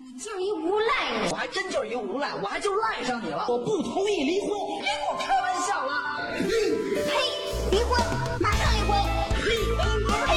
你就是一无赖我还真就是一无赖，我还就赖上你了。我不同意离婚，别跟我开玩笑了。呸！离婚，马上离婚！呸！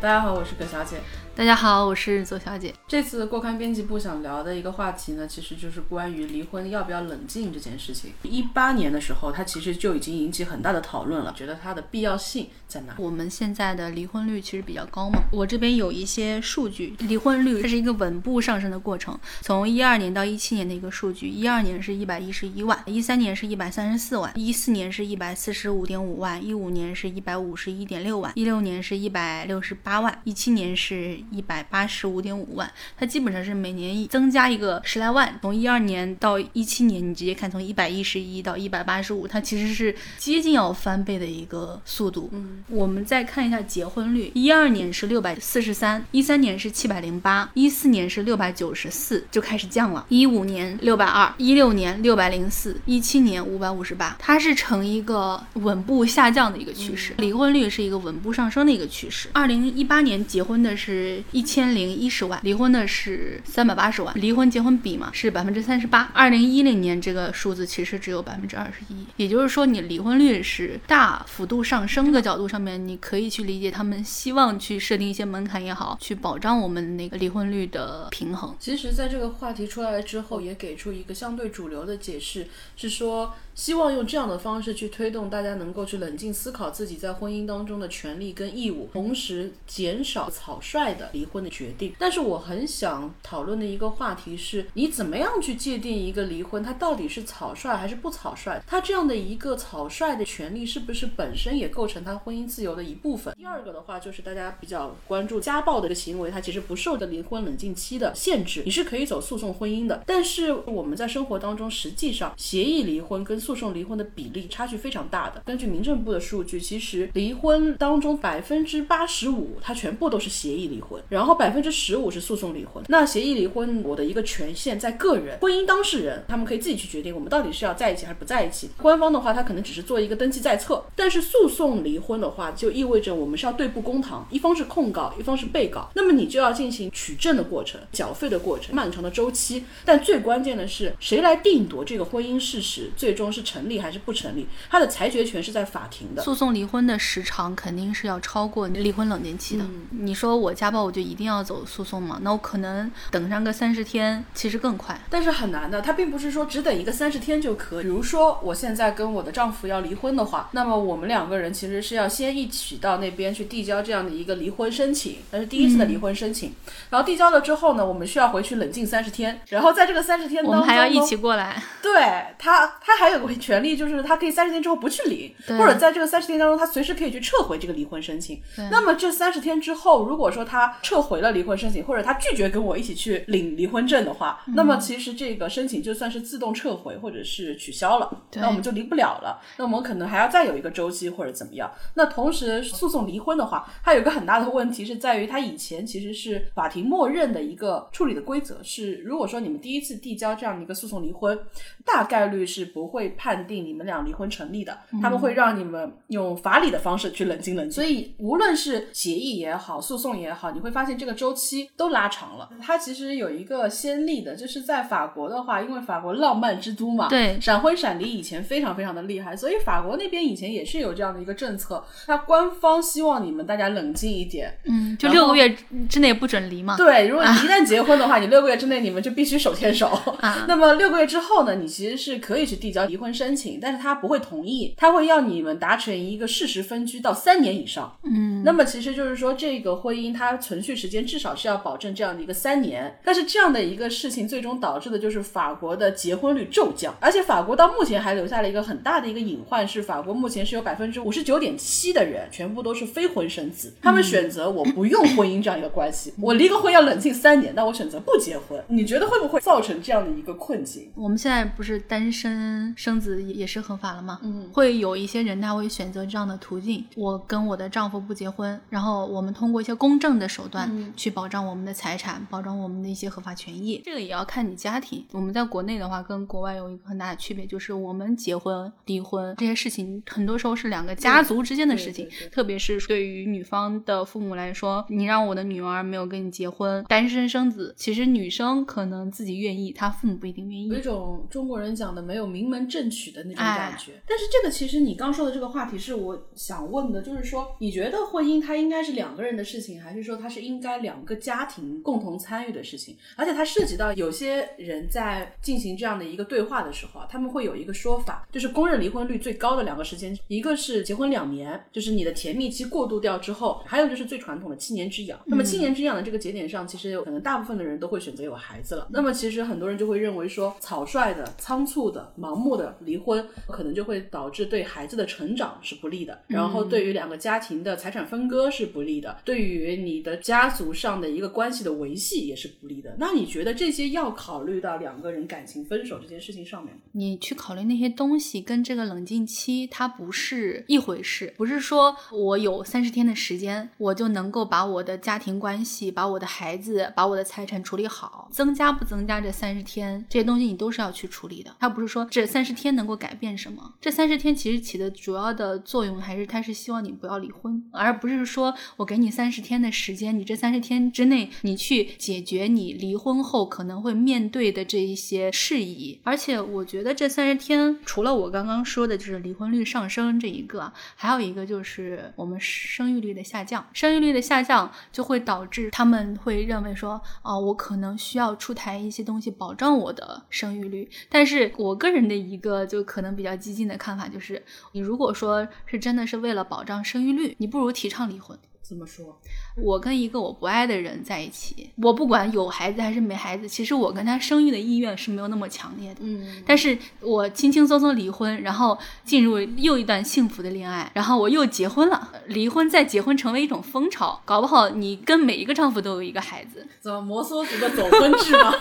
大家好，我是葛小姐。大家好，我是左小姐。这次过刊编辑部想聊的一个话题呢，其实就是关于离婚要不要冷静这件事情。一八年的时候，它其实就已经引起很大的讨论了，觉得它的必要性在哪？我们现在的离婚率其实比较高嘛，我这边有一些数据，离婚率这是一个稳步上升的过程。从一二年到一七年的一个数据，一二年是一百一十一万，一三年是一百三十四万，一四年是一百四十五点五万，一五年是一百五十一点六万，一六年是一百六十八万，一七年是一百八十五点五万。它基本上是每年增加一个十来万。从一二年到一七年，你直接看从一百一十一到一百八十五，它其实是接近要翻倍的一个速度。嗯，我们再看一下结婚率，一二年是六百四十三，一三年是七百零八，一四年是六百九十四，就开始降了。一五年六百二，一六年六百零四，一七年五百五十八，它是呈一个稳步下降的一个趋势，离婚率是一个稳步上升的一个趋势。二零一八年结婚的是一千零一十万，离婚的是三百八十万，离婚结婚比嘛是百分之三十八。二零一零年这个数字其实只有百分之二十一，也就是说你离婚率是大幅度上升的角度上面，你可以去理解他们希望去设定一些门槛也好，去保障我们那个离婚率的平衡。其实，在这个话题出来了之后，也给出一个相对主流的解释，是说希望用这样的方式去推动大家能够去冷静思考自己在婚姻当中的权利跟义务，同时减少草率的离婚的决定。但是，我很想讨论的一个话题是，你怎么样去界定一个离婚，它到底是草率还是不草率？它这样的一个草率的权利，是不是本身也构成他婚姻自由的一部分？第二个的话，就是大家比较关注家暴的一个行为，它其实不受的离婚冷静期的限制，你是可以走诉讼婚姻的。但是我们在生活当中，实际上协议离婚跟诉讼离婚的比例差距非常大的。根据民政部的数据，其实离婚当中百分之八十五，它全部都是协议离婚，然后百分之十五是诉讼离婚。那协议离婚，我的一个权限在个人，婚姻当事人他们可以自己去决定，我们到底是要在一起还是不在一起。官方的话，他可能只是做一个登记在册，但是诉讼离婚的话，就意味着我们是要对簿公堂，一方是控告，一方是被告，那么你就要进行取证的过程、缴费的过程、漫长的周期。但最关键的是，谁来定夺这个婚姻事实最终是成立还是不成立？他的裁决权是在法庭的。诉讼离婚的时长肯定是要超过离婚冷静期的。你说我家暴，我就一定要走诉讼嘛？那我可能等上个三十天，其实更快。但是很难的，他并不是说只等一个三十天就可以。比如说，我现在跟我的丈夫要离婚的话，那么我们两个人其实是要先一起到那边去递交这样的一个离婚申请，那是第一次的离婚申请。然后递交了之后呢，我们需要回去冷静三十天，然后在这个三十天当中，我们还要一起过来。对他，他还有个权利，就是他可以三十天之后不去领，或者在这个三十天当中，他随时可以去撤回这个离婚申请。那么这三十天之后，如果说他撤回了离婚申请，或者他拒绝跟我一起去领离婚证的话，那么其实这个申请就算是自动撤回或者是取消了，那我们就离不了了。那我们可能还要再有一个周期或者怎么样。那同时，诉讼离婚的话，它有一个很大的问题是在于，它以前其实是法庭默认的一个处理的规则是，如果说你们第一次递交这样的一个诉讼离婚，大概率是不会判定你们俩离婚成立的，他们会让你们用法理的方式去冷静冷静。所以，无论是协议也好，诉讼也好，你会发现这个周期都拉长了。它其实有一个先例的，就是在法国的话，因为法国浪漫之都嘛，对，闪婚闪离以前非常非常的厉害，所以法国那边以前也是有这样的一个政策，它官方希望你们大家冷静一点，嗯，就六个月之内不准离嘛。对，如果你一旦结婚的话，你六个月之内你们就必须手牵手。啊，那么六个月之后呢，你其实是可以去递交离婚申请，但是他不会同意，他会要你们达成一个事实分居到三年以上。嗯，那么其实就是说，这个婚姻它存续时间至少是要保证这样的一个三年。但是这样的一个事情，最终导致的就是法国的结婚率骤降，而且法国到目前还留下了一个很大的一个隐患，是法国目前是有百分之五十九点七的人全部都是非婚生子，他们选择我不用婚姻这样一个关系，我离个婚要冷静三年，但我选择不结婚。你觉得会不会造成这样的一个困境？我们现在不是单身生子也也是合法了吗？嗯，会有一些人他会选择这样的途径，我跟我的丈夫不结婚，然后我们通过一些公证的手段去保障我们的财产，保障我们的一些合法权益。这个也要看你家庭。我们在国内的话，跟国外有一个很大的区别，就是我们结婚、离婚这些事情，很多时候是两个家族之间的事情特别是对于女方的父母来说，你让我的女儿没有跟你结婚，单身生子，其实女生可能自己愿意，她父母不一定愿意。有一种中国人讲的没有名门正娶的那种哎感觉。但是这个其实你刚说的这个话题是我想问的，就是说你觉得婚姻它应该是两个人的事情，还是说它是应该两个家庭共同参与的事情？而且它涉及到有些人在进行这样的一个对话的时候啊，他们会有一个说法，就是公认离婚率最高的两个时间，一个是结婚两年，就是你的甜蜜期过渡掉之后，还有就是最传统的七年之痒。那么七年之痒的这个节点上，其实可能大部分的人都会选择有孩子了。那么其实很多人就会认为说，草率的、仓促的、盲目的离婚，可能就会导致对孩子的成长是不利的，然后对于两个家庭的财产分割是不利的，对于你的家族上的一个关系的维系也是不利的。那你觉得这些要考虑到两个人感情分手这件事情上面吗？你去考虑那些东西，跟这个冷静期它不是一回事，不是说我有三十天的时间，我就能够把我的家庭关系、把我的孩子、把我的财产处理好。增加不增加这三十天，这些东西你都是要去处理的。它不是说这三十天能够改变什么，这三十天其实起的主要的作用还是它是希望你不要离婚，而不是说我给你三十天的时间，你这三十天之内你去解决你离婚后可能会面对的这一些事宜。而且我觉得这三十天，除了我刚刚说的就是离婚率上升这一个，还有一个就是我们生育率的下降。生育率的下降就会导致他们会认为说，啊、我可能需要出台一些东西保障我的生育率。但是我个人的一个就可能比较激进的看法就是，你如果说是真的是为了保障生育率，你不如提倡离婚。怎么说？我跟一个我不爱的人在一起，我不管有孩子还是没孩子，其实我跟他生育的意愿是没有那么强烈的。嗯，但是我轻轻松松离婚，然后进入又一段幸福的恋爱，然后我又结婚了，离婚再结婚成为一种风潮，搞不好你跟每一个丈夫都有一个孩子。怎么摩梭族的走婚制吗？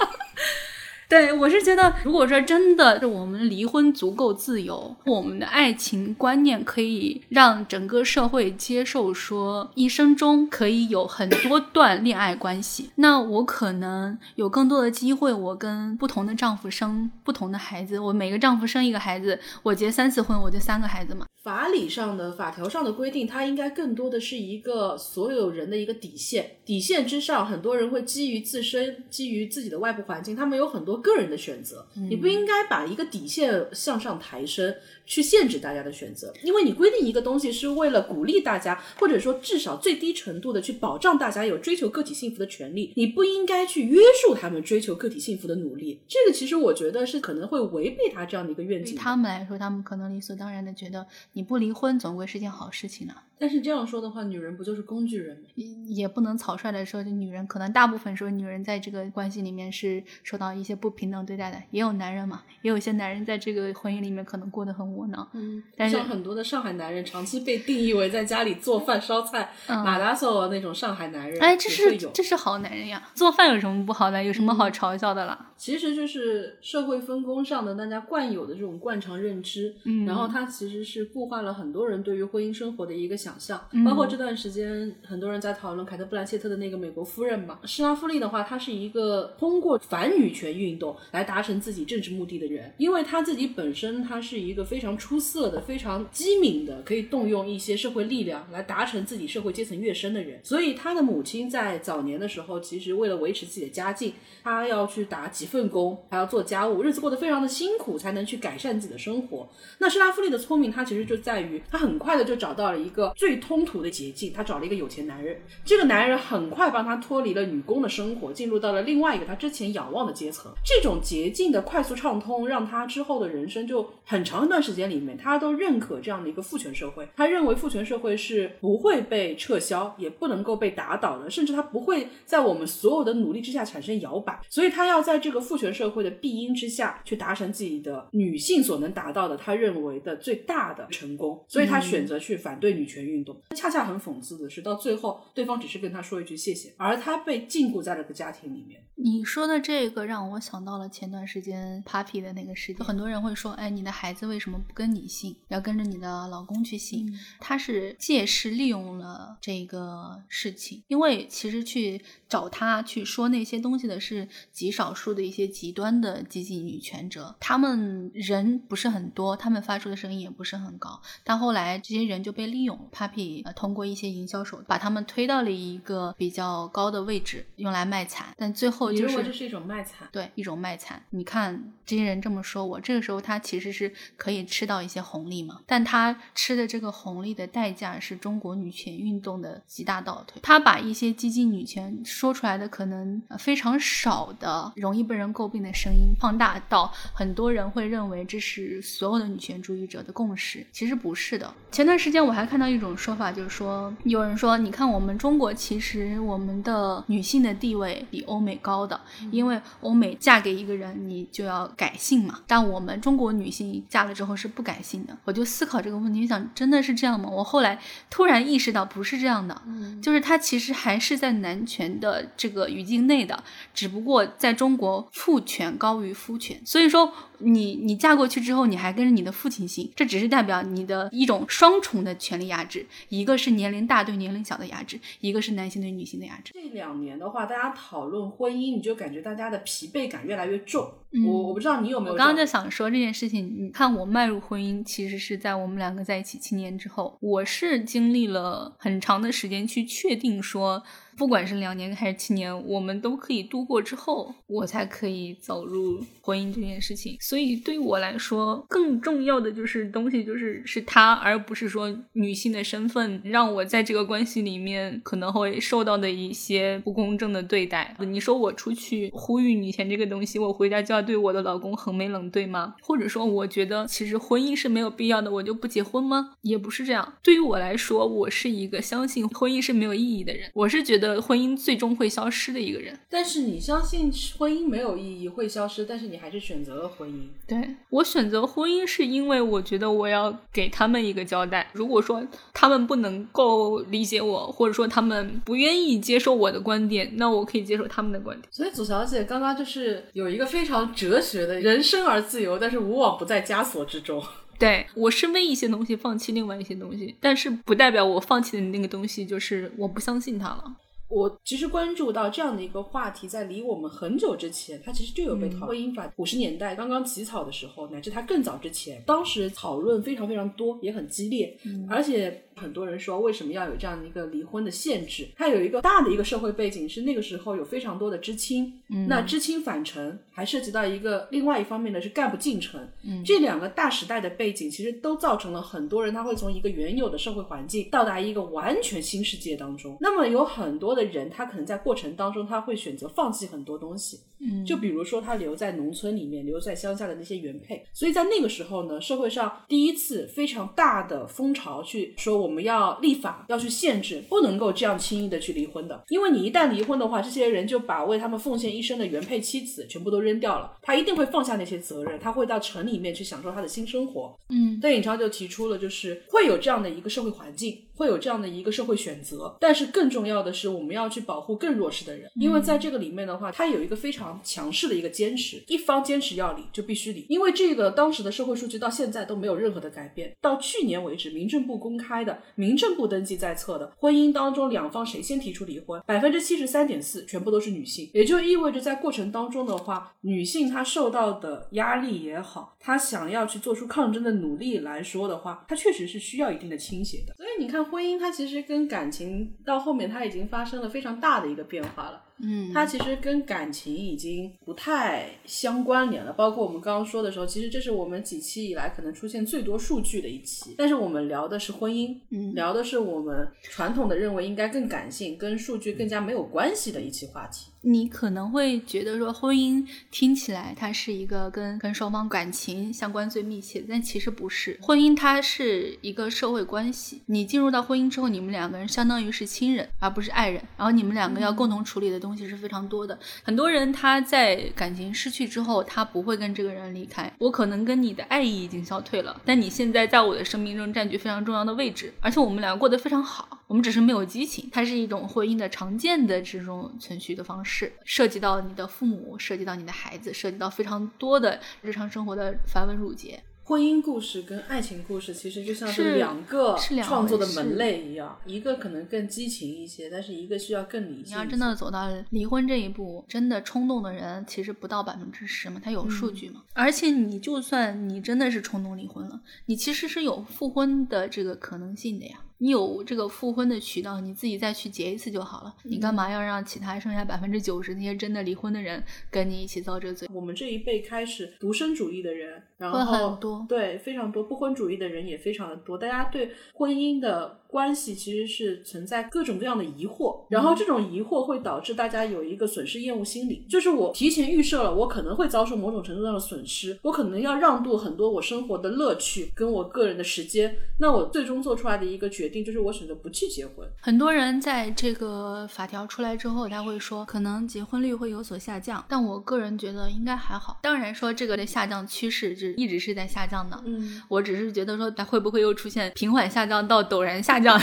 对我是觉得，如果说真的是我们离婚足够自由，我们的爱情观念可以让整个社会接受，说一生中可以有很多段恋爱关系，那我可能有更多的机会，我跟不同的丈夫生不同的孩子，我每个丈夫生一个孩子，我结三次婚，我就三个孩子嘛。法理上的、法条上的规定，它应该更多的是一个所有人的一个底线。底线之上，很多人会基于自身、基于自己的外部环境，他们有很多个人的选择。你不应该把一个底线向上抬升，去限制大家的选择。因为你规定一个东西是为了鼓励大家，或者说至少最低程度的去保障大家有追求个体幸福的权利，你不应该去约束他们追求个体幸福的努力。这个其实我觉得是可能会违背他这样的一个愿景对。他们来说，他们可能理所当然的觉得你不离婚总归是件好事情呢、但是这样说的话，女人不就是工具人吗？也也不能草率的说，这女人可能大部分时候女人在这个关系里面是受到一些不平等对待的，也有男人嘛，也有一些男人在这个婚姻里面可能过得很窝囊。嗯，像很多的上海男人，长期被定义为在家里做饭烧菜、马达索那种上海男人，哎，这是这是好男人呀，做饭有什么不好的？有什么嗯好嘲笑的啦？其实就是社会分工上的大家惯有的这种惯常认知，嗯然后它其实是固化了很多人对于婚姻生活的一个想象，嗯包括这段时间很多人在讨论凯特·布兰切特的那个美国夫人嘛，施拉夫利的话，他是一个通过反女权运动来达成自己政治目的的人，因为他自己本身他是一个非常非常出色的、非常机敏的，可以动用一些社会力量来达成自己社会阶层跃升的人，所以他的母亲在早年的时候，其实为了维持自己的家境，她要去打几份工，还要做家务，日子过得非常的辛苦，才能去改善自己的生活。那施拉夫利的聪明，他其实就在于他很快的就找到了一个最通途的捷径，他找了一个有钱男人。这个男人很快帮他脱离了女工的生活，进入到了另外一个他之前仰望的阶层。这种捷径的快速畅通，让他之后的人生就很长一段时间间里面，他都认可这样的一个父权社会。他认为父权社会是不会被撤销，也不能够被打倒的，甚至他不会在我们所有的努力之下产生摇摆。所以他要在这个父权社会的庇荫之下去达成自己的女性所能达到的他认为的最大的成功。所以他选择去反对女权运动。恰恰很讽刺的是，到最后对方只是跟他说一句谢谢，而他被禁锢在了个家庭里面。你说的这个让我想到了前段时间 Papi 的那个事件，很多人会说，哎，你的孩子为什么不跟你姓，要跟着你的老公去姓？他是借势利用了这个事情，因为其实去找他去说那些东西的是极少数的一些极端的激进女权者，他们人不是很多，他们发出的声音也不是很高，但后来这些人就被利用，Papi 呃通过一些营销手段把他们推到了一个比较高的位置，用来卖惨，但最后你就是这是一种卖惨？对一种卖惨。你看这些人这么说我，这个时候他其实是可以吃到一些红利嘛，但她吃的这个红利的代价是中国女权运动的极大倒退。她把一些激进女权说出来的可能呃非常少的、容易被人诟病的声音，放大到很多人会认为这是所有的女权主义者的共识，其实不是的。前段时间我还看到一种说法，就是说有人说，你看我们中国其实我们的女性的地位比欧美高的，因为欧美嫁给一个人你就要改姓嘛，但我们中国女性嫁了之后是不改姓的。我就思考这个问题，想真的是这样吗？我后来突然意识到不是这样的，就是它其实还是在男权的这个语境内的，只不过在中国父权高于夫权，所以说你你嫁过去之后，你还跟着你的父亲姓，这只是代表你的一种双重的权力压制，一个是年龄大对年龄小的压制，一个是男性对女性的压制。这两年的话，大家讨论婚姻，你就感觉大家的疲惫感越来越重。嗯我我不知道你有没有我刚刚这样在想说这件事情，你看我迈入婚姻，其实是在我们两个在一起七年之后，我是经历了很长的时间去确定说，不管是两年还是七年，我们都可以度过之后，我才可以走入婚姻这件事情。所以对我来说，更重要的就是东西就是是他，而不是说女性的身份让我在这个关系里面可能会受到的一些不公正的对待。你说我出去呼吁女权这个东西，我回家就要对我的老公横眉冷对吗？或者说，我觉得其实婚姻是没有必要的，我就不结婚吗？也不是这样。对于我来说，我是一个相信婚姻是没有意义的人，我是觉得婚姻最终会消失的一个人。但是你相信婚姻没有意义，会消失，但是你还是选择了婚姻。对我选择婚姻是因为我觉得我要给他们一个交代。如果说他们不能够理解我，或者说他们不愿意接受我的观点，那我可以接受他们的观点。所以左小姐刚刚就是有一个非常哲学的“人生而自由，但是无往不在枷锁之中”。对我是为一些东西放弃另外一些东西，但是不代表我放弃的那个东西就是我不相信它了。我其实关注到这样的一个话题，在离我们很久之前，它其实就有被讨论。婚姻法五十年代刚刚起草的时候，乃至它更早之前，当时讨论非常非常多，也很激烈，而且。很多人说，为什么要有这样的一个离婚的限制？它有一个大的一个社会背景，是那个时候有非常多的知青，那知青返城，还涉及到一个另外一方面的是干部进城，这两个大时代的背景，其实都造成了很多人他会从一个原有的社会环境到达一个完全新世界当中。那么有很多的人，他可能在过程当中，他会选择放弃很多东西，嗯。就比如说他留在农村里面，留在乡下的那些原配。所以在那个时候呢，社会上第一次非常大的风潮去说我们要立法，要去限制，不能够这样轻易的去离婚的，因为你一旦离婚的话，这些人就把为他们奉献一生的原配妻子全部都扔掉了，他一定会放下那些责任，他会到城里面去享受他的新生活。嗯。邓颖超就提出了，就是会有这样的一个社会环境，会有这样的一个社会选择，但是更重要的是，我们要去保护更弱势的人，因为在这个里面的话，它有一个非常强势的一个坚持，一方坚持要离就必须离，因为这个当时的社会数据到现在都没有任何的改变，到去年为止，民政部公开的，民政部登记在册的婚姻当中，两方谁先提出离婚，百分之七十三点四全部都是女性，也就意味着在过程当中的话，女性她受到的压力也好，她想要去做出抗争的努力来说的话，她确实是需要一定的倾斜的。所以你看，婚姻它其实跟感情到后面它已经发生了非常大的一个变化了。嗯它其实跟感情已经不太相关联了。包括我们刚刚说的时候，其实这是我们几期以来可能出现最多数据的一期。但是我们聊的是婚姻，嗯聊的是我们传统的认为应该更感性、跟数据更加没有关系的一期话题。你可能会觉得说婚姻听起来它是一个跟跟双方感情相关最密切的，但其实不是。婚姻它是一个社会关系，你进入到婚姻之后，你们两个人相当于是亲人，而不是爱人。然后你们两个要共同处理的东西是非常多的。很多人他在感情失去之后，他不会跟这个人离开。我可能跟你的爱意已经消退了，但你现在在我的生命中占据非常重要的位置，而且我们俩过得非常好。我们只是没有激情，它是一种婚姻的常见的这种存续的方式，涉及到你的父母，涉及到你的孩子，涉及到非常多的日常生活的繁文缛节。婚姻故事跟爱情故事其实就像是两个创作的门类一样，一个可能更激情一些，但是一个需要更理性。你要真的走到离婚这一步，真的冲动的人其实不到百分之十嘛，他有数据嘛。而且你就算你真的是冲动离婚了，你其实是有复婚的这个可能性的呀。你有这个复婚的渠道，你自己再去结一次就好了。你干嘛要让其他剩下百分之九十那些真的离婚的人跟你一起遭这罪？我们这一辈开始独身主义的人，然后很多对非常多不婚主义的人也非常的多，大家对婚姻的关系其实是存在各种各样的疑惑，然后这种疑惑会导致大家有一个损失厌恶心理，就是我提前预设了我可能会遭受某种程度上的损失，我可能要让渡很多我生活的乐趣跟我个人的时间，那我最终做出来的一个决定就是我选择不去结婚。很多人在这个法条出来之后，他会说可能结婚率会有所下降，但我个人觉得应该还好。当然说这个的下降趋势是一直是在下降的，嗯，我只是觉得说它会不会又出现平缓下降到陡然下降。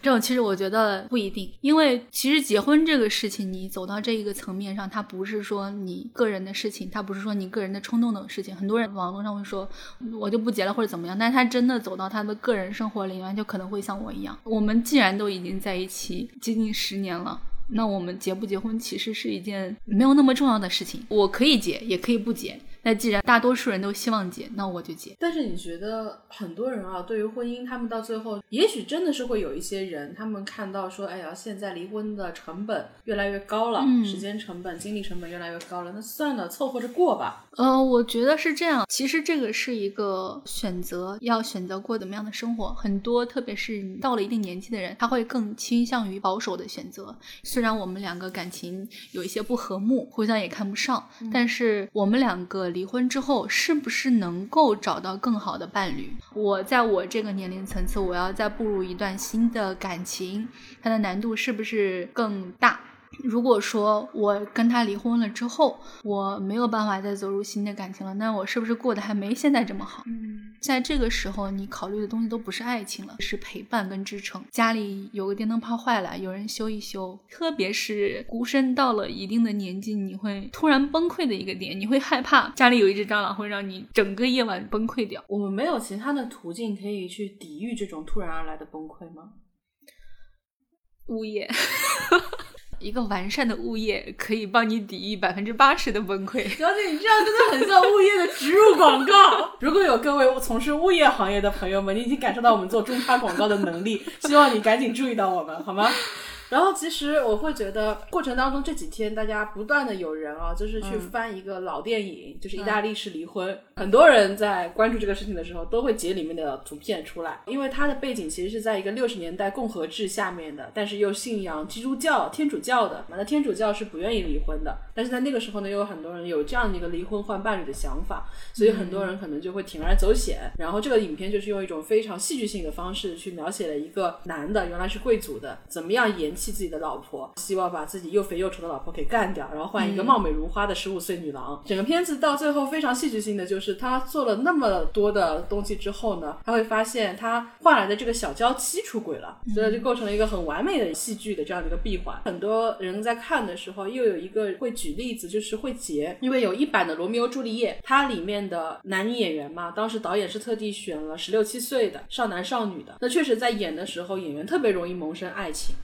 这种其实我觉得不一定，因为其实结婚这个事情，你走到这一个层面上，它不是说你个人的事情，它不是说你个人的冲动的事情。很多人网络上会说，我就不结了或者怎么样，但是他真的走到他的个人生活里面，就可能会像我一样。我们既然都已经在一起接近十年了。那我们结不结婚其实是一件没有那么重要的事情，我可以结，也可以不结。那既然大多数人都希望结，那我就结。但是你觉得很多人啊，对于婚姻，他们到最后，也许真的是会有一些人，他们看到说，哎呀，现在离婚的成本越来越高了，嗯时间成本、精力成本越来越高了，那算了，凑合着过吧。呃，我觉得是这样。其实这个是一个选择，要选择过怎么样的生活。很多，特别是你到了一定年纪的人，他会更倾向于保守的选择。虽然我们两个感情有一些不和睦，互相也看不上，但是我们两个离婚之后，是不是能够找到更好的伴侣？我在我这个年龄层次，我要再步入一段新的感情，它的难度是不是更大？如果说我跟他离婚了之后，我没有办法再走入新的感情了，那我是不是过得还没现在这么好？嗯，在这个时候，你考虑的东西都不是爱情了，是陪伴跟支撑。家里有个电灯泡坏了，有人修一修。特别是孤身到了一定的年纪，你会突然崩溃的一个点，你会害怕家里有一只蟑螂会让你整个夜晚崩溃掉。我们没有其他的途径可以去抵御这种突然而来的崩溃吗？物业，一个完善的物业可以帮你抵御百分之八十的崩溃。小姐，你这样真的很像物业的植入广告。如果有各位从事物业行业的朋友们，你已经感受到我们做中插广告的能力，希望你赶紧注意到我们，好吗？然后其实我会觉得过程当中这几天大家不断的有人啊，就是去翻一个老电影，就是意大利式离婚。很多人在关注这个事情的时候，都会截里面的图片出来，因为它的背景其实是在一个六十年代共和制下面的，但是又信仰基督教、天主教的。那天主教是不愿意离婚的，但是在那个时候呢，又有很多人有这样的一个离婚换伴侣的想法，所以很多人可能就会铤而走险。然后这个影片就是用一种非常戏剧性的方式去描写了一个男的，原来是贵族的，怎么样嫌弃自己的老婆，希望把自己又肥又丑的老婆给干掉，然后换一个貌美如花的十五岁女郎。整个片子到最后非常戏剧性的就是他做了那么多的东西之后呢，他会发现他换来的这个小娇妻出轨了，所以就构成了一个很完美的戏剧的这样的一个闭环。很多人在看的时候，又有一个会举例子，就是会结，因为有一版的《罗密欧朱丽叶》，它里面的男女演员嘛，当时导演是特地选了十六七岁的少男少女的，那确实在演的时候，演员特别容易萌生爱情。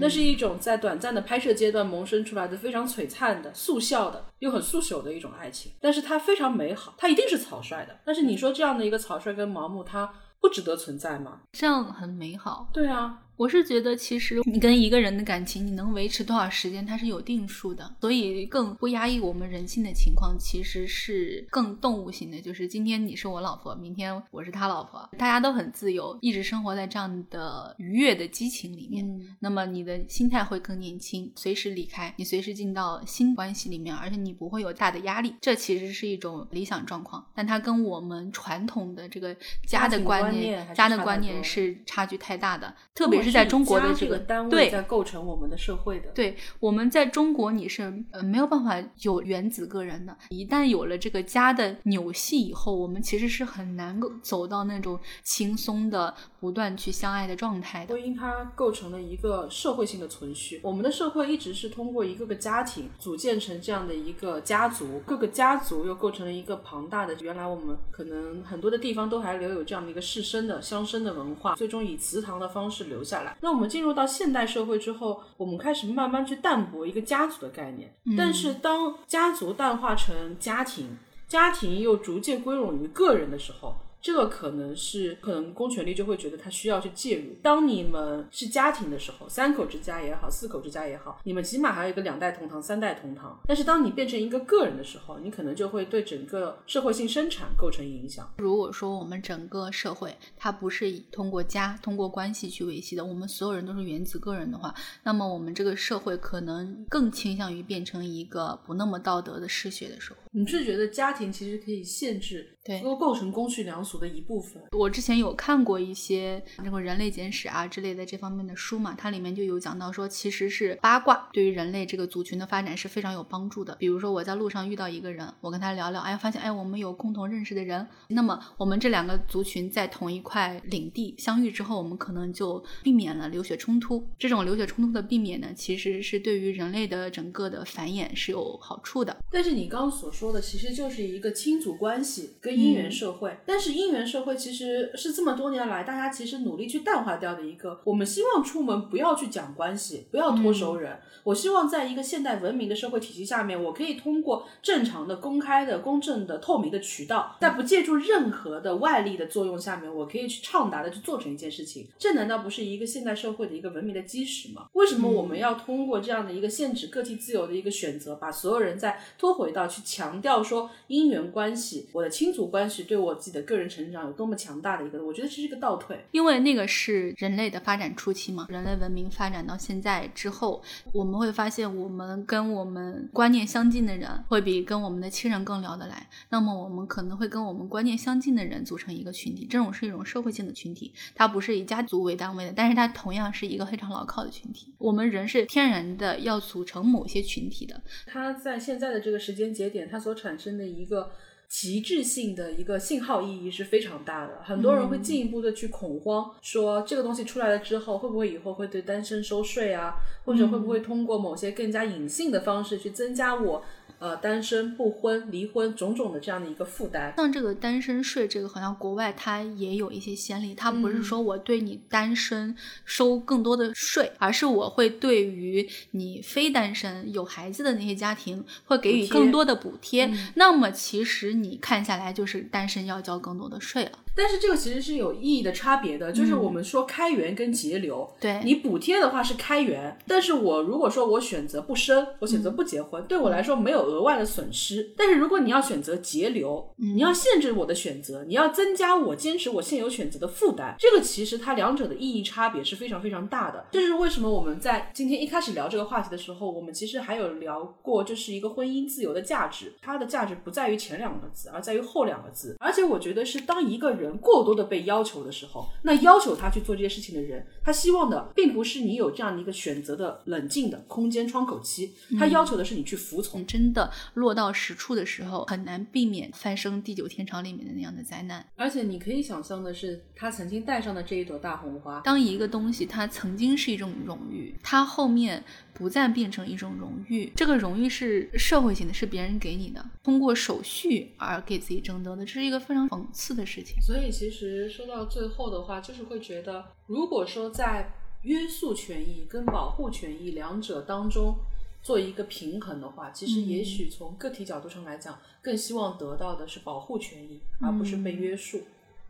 那是一种在短暂的拍摄阶段萌生出来的非常璀璨的、速效的又很速朽的一种爱情，但是它非常美好，它一定是草率的。但是你说这样的一个草率跟盲目，它不值得存在吗？这样很美好。对啊，我是觉得，其实你跟一个人的感情，你能维持多少时间，它是有定数的，所以更不压抑我们人性的情况，其实是更动物性的。就是今天你是我老婆，明天我是他老婆，大家都很自由，一直生活在这样的愉悦的激情里面。嗯那么你的心态会更年轻，随时离开，你随时进到新关系里面，而且你不会有大的压力。这其实是一种理想状况，但它跟我们传统的这个家的观观念家的观念是差距太大的，特别也是在中国的这个单位在构成我们的社会的。对，我们在中国你是呃没有办法有原子个人的，一旦有了这个家的纽系以后，我们其实是很难够走到那种轻松的不断去相爱的状态的。婚姻它构成了一个社会性的存续，我们的社会一直是通过一个个家庭组建成这样的一个家族，各个家族又构成了一个庞大的。原来我们可能很多的地方都还留有这样的一个世绅的乡绅的文化，最终以祠堂的方式留下来。那我们进入到现代社会之后，我们开始慢慢去淡薄一个家族的概念，但是当家族淡化成家庭，家庭又逐渐归拢于个人的时候。这个可能是，可能公权力就会觉得他需要去介入。当你们是家庭的时候，三口之家也好，四口之家也好，你们起码还有一个两代同堂、三代同堂。但是当你变成一个个人的时候，你可能就会对整个社会性生产构成影响。如果说我们整个社会它不是通过家、通过关系去维系的，我们所有人都是原子个人的话，那么我们这个社会可能更倾向于变成一个不那么道德的嗜血的社会。你是觉得家庭其实可以限制，对能够构成公序良俗的一部分？我之前有看过一些那个人类简史啊之类的这方面的书嘛，它里面就有讲到说，其实是八卦对于人类这个族群的发展是非常有帮助的。比如说我在路上遇到一个人，我跟他聊聊，哎，发现哎我们有共同认识的人，那么我们这两个族群在同一块领地相遇之后，我们可能就避免了流血冲突。这种流血冲突的避免呢，其实是对于人类的整个的繁衍是有好处的。但是你刚刚所说的其实就是一个亲族关系跟姻缘社会，但是姻缘社会其实是这么多年来大家其实努力去淡化掉的一个。我们希望出门不要去讲关系，不要托熟人。我希望在一个现代文明的社会体系下面，我可以通过正常的、公开的、公正的、透明的渠道，在不借助任何的外力的作用下面，我可以去畅达的去做成一件事情。这难道不是一个现代社会的一个文明的基石吗？为什么我们要通过这样的一个限制个体自由的一个选择，把所有人再拖回到去强调说姻缘关系、我的亲族关系对我自己的个人成长有多么强大的一个？我觉得这是一个倒退。因为那个是人类的发展初期嘛，人类文明发展到现在之后，我们会发现，我们跟我们观念相近的人会比跟我们的亲人更聊得来。那么，我们可能会跟我们观念相近的人组成一个群体，这种是一种社会性的群体，它不是以家族为单位的，但是它同样是一个非常牢靠的群体。我们人是天然的要组成某些群体的，它在现在的这个时间节点，它所产生的一个旗帜性的一个信号意义是非常大的。很多人会进一步的去恐慌，说这个东西出来了之后，会不会以后会对单身收税啊，或者会不会通过某些更加隐性的方式去增加我呃单身、不婚、离婚种种的这样的一个负担？像这个单身税，这个好像国外它也有一些先例，它不是说我对你单身收更多的税，而是我会对于你非单身有孩子的那些家庭会给予更多的补贴。那么其实你看下来就是单身要交更多的税了。但是这个其实是有意义的差别的，就是我们说开源跟节流。对你补贴的话是开源，但是我如果说我选择不生，我选择不结婚，对我来说没有额外的损失。但是如果你要选择节流，你要限制我的选择，你要增加我坚持我现有选择的负担，这个其实它两者的意义差别是非常非常大的。这就是为什么我们在今天一开始聊这个话题的时候，我们其实还有聊过，就是一个婚姻自由的价值，它的价值不在于前两个字，而在于后两个字。而且我觉得是当一个人过多的被要求的时候，那要求他去做这些事情的人，他希望的并不是你有这样的一个选择的冷静的空间窗口期，他要求的是你去服从。真的落到实处的时候，很难避免翻生地久天长里面的那样的灾难。而且你可以想象的是，他曾经戴上的这一朵大红花，当一个东西它曾经是一种荣誉，它后面不再变成一种荣誉，这个荣誉是社会性的，是别人给你的，通过手续而给自己争得的，这是一个非常讽刺的事情。所以其实说到最后的话，就是会觉得，如果说在约束权益跟保护权益两者当中做一个平衡的话，其实也许从个体角度上来讲，更希望得到的是保护权益，而不是被约束。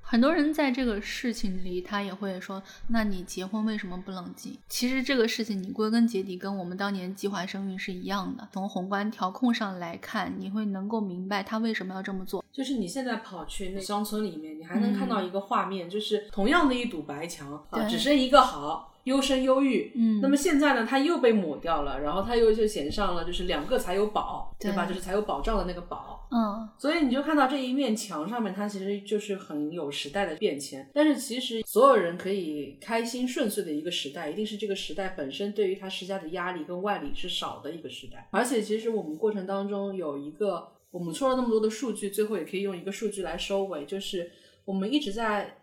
很多人在这个事情里，他也会说：“那你结婚为什么不冷静？”其实这个事情，你归根结底跟我们当年计划生育是一样的。从宏观调控上来看，你会能够明白他为什么要这么做。就是你现在跑去那乡村里面，你还能看到一个画面，就是同样的一堵白墙啊，只剩一个好。优生优育。嗯那么现在呢，它又被抹掉了，然后它又就写上了就是两个才有保，对吧？就是才有保障的那个保。嗯所以你就看到这一面墙上面，它其实就是很有时代的变迁。但是其实所有人可以开心顺遂的一个时代，一定是这个时代本身对于他施加的压力跟外力是少的一个时代。而且其实我们过程当中有一个，我们说了那么多的数据，最后也可以用一个数据来收尾，就是我们一直在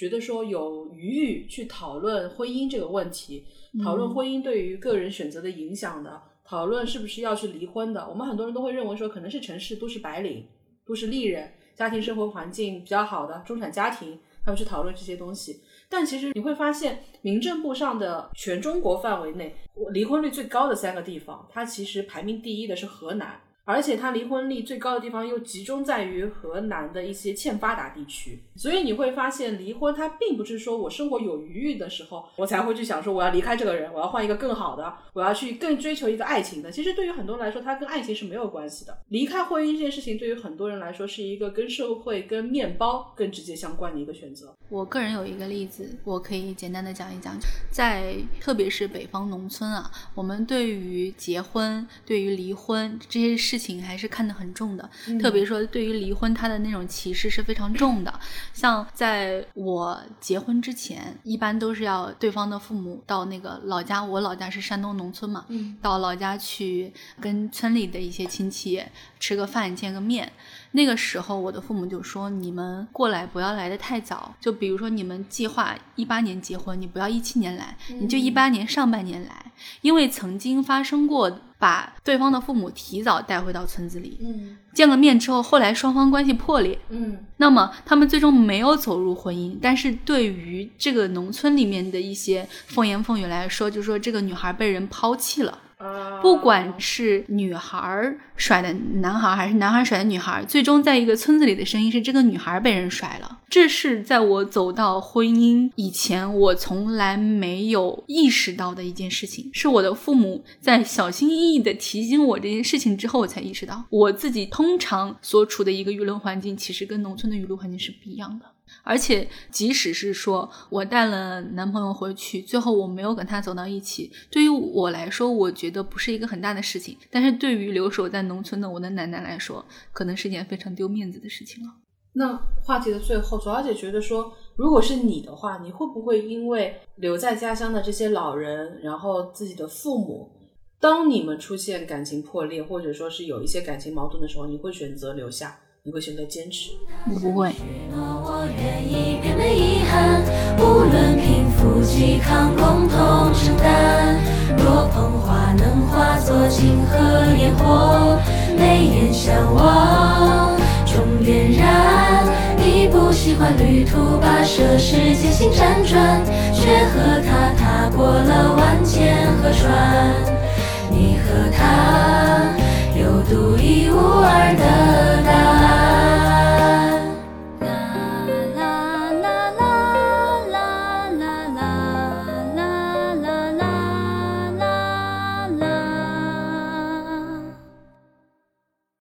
觉得说有余裕去讨论婚姻这个问题，讨论婚姻对于个人选择的影响的。讨论是不是要去离婚的，我们很多人都会认为说，可能是城市都市白领、都市丽人，家庭生活环境比较好的中产家庭，他们去讨论这些东西。但其实你会发现，民政部上的全中国范围内离婚率最高的三个地方，它其实排名第一的是河南，而且他离婚率最高的地方又集中在于河南的一些欠发达地区。所以你会发现，离婚它并不是说我生活有余裕的时候，我才会去想说我要离开这个人，我要换一个更好的，我要去更追求一个爱情的。其实对于很多人来说，它跟爱情是没有关系的。离开婚姻这件事情，对于很多人来说是一个跟社会、跟面包更直接相关的一个选择。我个人有一个例子，我可以简单的讲一讲，在特别是北方农村啊，我们对于结婚、对于离婚这些事事情还是看得很重的。特别说对于离婚，他的那种歧视是非常重的。像在我结婚之前，一般都是要对方的父母到那个老家，我老家是山东农村嘛，嗯到老家去跟村里的一些亲戚吃个饭、见个面。那个时候，我的父母就说：“你们过来不要来的太早，就比如说你们计划一八年结婚，你不要一七年来，你就一八年上半年来，因为曾经发生过把对方的父母提早带回到村子里，嗯见了面之后，后来双方关系破裂，嗯那么他们最终没有走入婚姻，但是对于这个农村里面的一些风言风语来说，就说这个女孩被人抛弃了。不管是女孩甩的男孩，还是男孩甩的女孩，最终在一个村子里的声音是这个女孩被人甩了。这是在我走到婚姻以前，我从来没有意识到的一件事情，是我的父母在小心翼翼的提醒我这件事情之后，我才意识到我自己通常所处的一个舆论环境，其实跟农村的舆论环境是不一样的。而且，即使是说我带了男朋友回去，最后我没有跟他走到一起，对于我来说，我觉得不是一个很大的事情。但是对于留守在农村的我的奶奶来说，可能是一件非常丢面子的事情了。那话题的最后，左小姐觉得说，如果是你的话，你会不会因为留在家乡的这些老人，然后自己的父母，当你们出现感情破裂，或者说是有一些感情矛盾的时候，你会选择留下，你会选择坚持？我不会，我愿意变没遗憾，无论贫富饥康共同承担，若捧花能化作金和烟火，眉眼相望，终点燃。你不喜欢旅途跋涉，世界行辗转，却和他踏过了万千河川，你和他有独一无二的答案。